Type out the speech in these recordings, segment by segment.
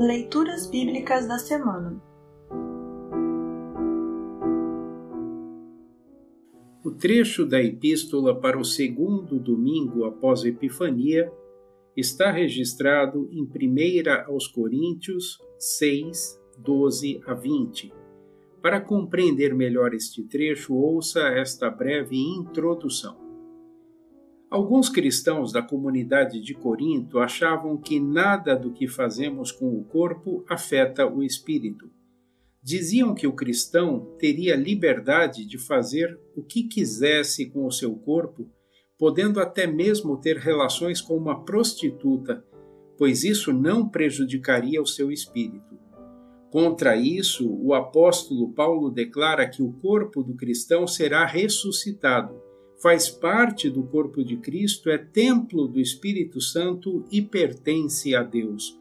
Leituras Bíblicas da Semana O trecho da Epístola para o segundo domingo após Epifania está registrado em 1 aos Coríntios 6, 12 a 20. Para compreender melhor este trecho, ouça esta breve introdução. Alguns cristãos da comunidade de Corinto achavam que nada do que fazemos com o corpo afeta o espírito diziam que o cristão teria liberdade de fazer o que quisesse com o seu corpo, podendo até mesmo ter relações com uma prostituta, pois isso não prejudicaria o seu espírito. Contra isso, o apóstolo Paulo declara que o corpo do cristão será ressuscitado, faz parte do corpo de Cristo, é templo do Espírito Santo e pertence a Deus.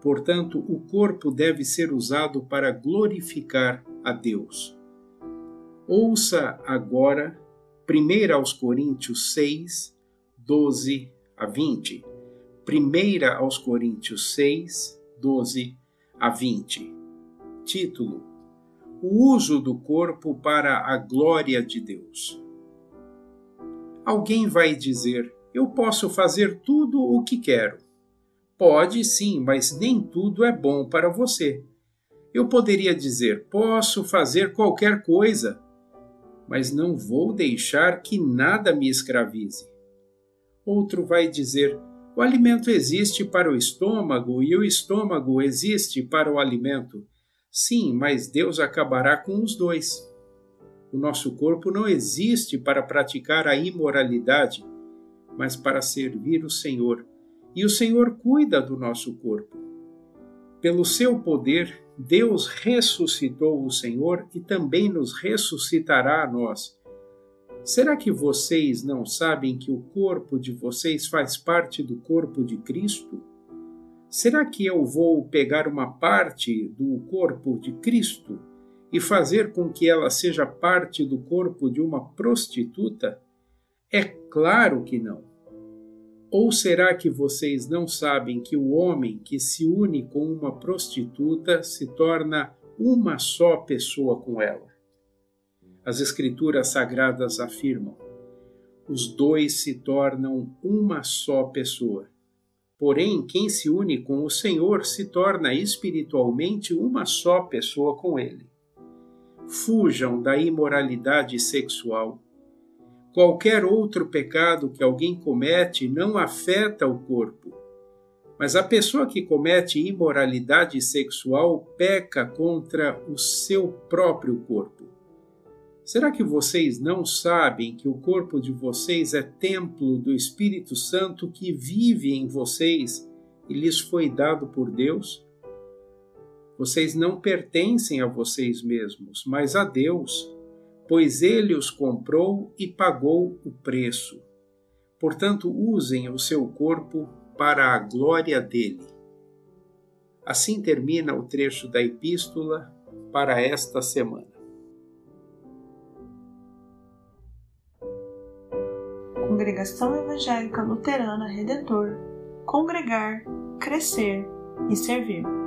Portanto, o corpo deve ser usado para glorificar a Deus. Ouça agora 1 aos Coríntios 6, 12 a 20. 1 aos Coríntios 6, 12 a 20. Título: O uso do corpo para a glória de Deus. Alguém vai dizer: Eu posso fazer tudo o que quero. Pode sim, mas nem tudo é bom para você. Eu poderia dizer: posso fazer qualquer coisa, mas não vou deixar que nada me escravize. Outro vai dizer: o alimento existe para o estômago e o estômago existe para o alimento. Sim, mas Deus acabará com os dois. O nosso corpo não existe para praticar a imoralidade, mas para servir o Senhor e o Senhor cuida do nosso corpo. Pelo seu poder, Deus ressuscitou o Senhor e também nos ressuscitará a nós. Será que vocês não sabem que o corpo de vocês faz parte do corpo de Cristo? Será que eu vou pegar uma parte do corpo de Cristo e fazer com que ela seja parte do corpo de uma prostituta? É claro que não. Ou será que vocês não sabem que o homem que se une com uma prostituta se torna uma só pessoa com ela? As Escrituras Sagradas afirmam: os dois se tornam uma só pessoa. Porém, quem se une com o Senhor se torna espiritualmente uma só pessoa com Ele. Fujam da imoralidade sexual Qualquer outro pecado que alguém comete não afeta o corpo. Mas a pessoa que comete imoralidade sexual peca contra o seu próprio corpo. Será que vocês não sabem que o corpo de vocês é templo do Espírito Santo que vive em vocês e lhes foi dado por Deus? Vocês não pertencem a vocês mesmos, mas a Deus pois ele os comprou e pagou o preço. Portanto, usem o seu corpo para a glória dele. Assim termina o trecho da epístola para esta semana. Congregação Evangélica Luterana Redentor Congregar, Crescer e Servir.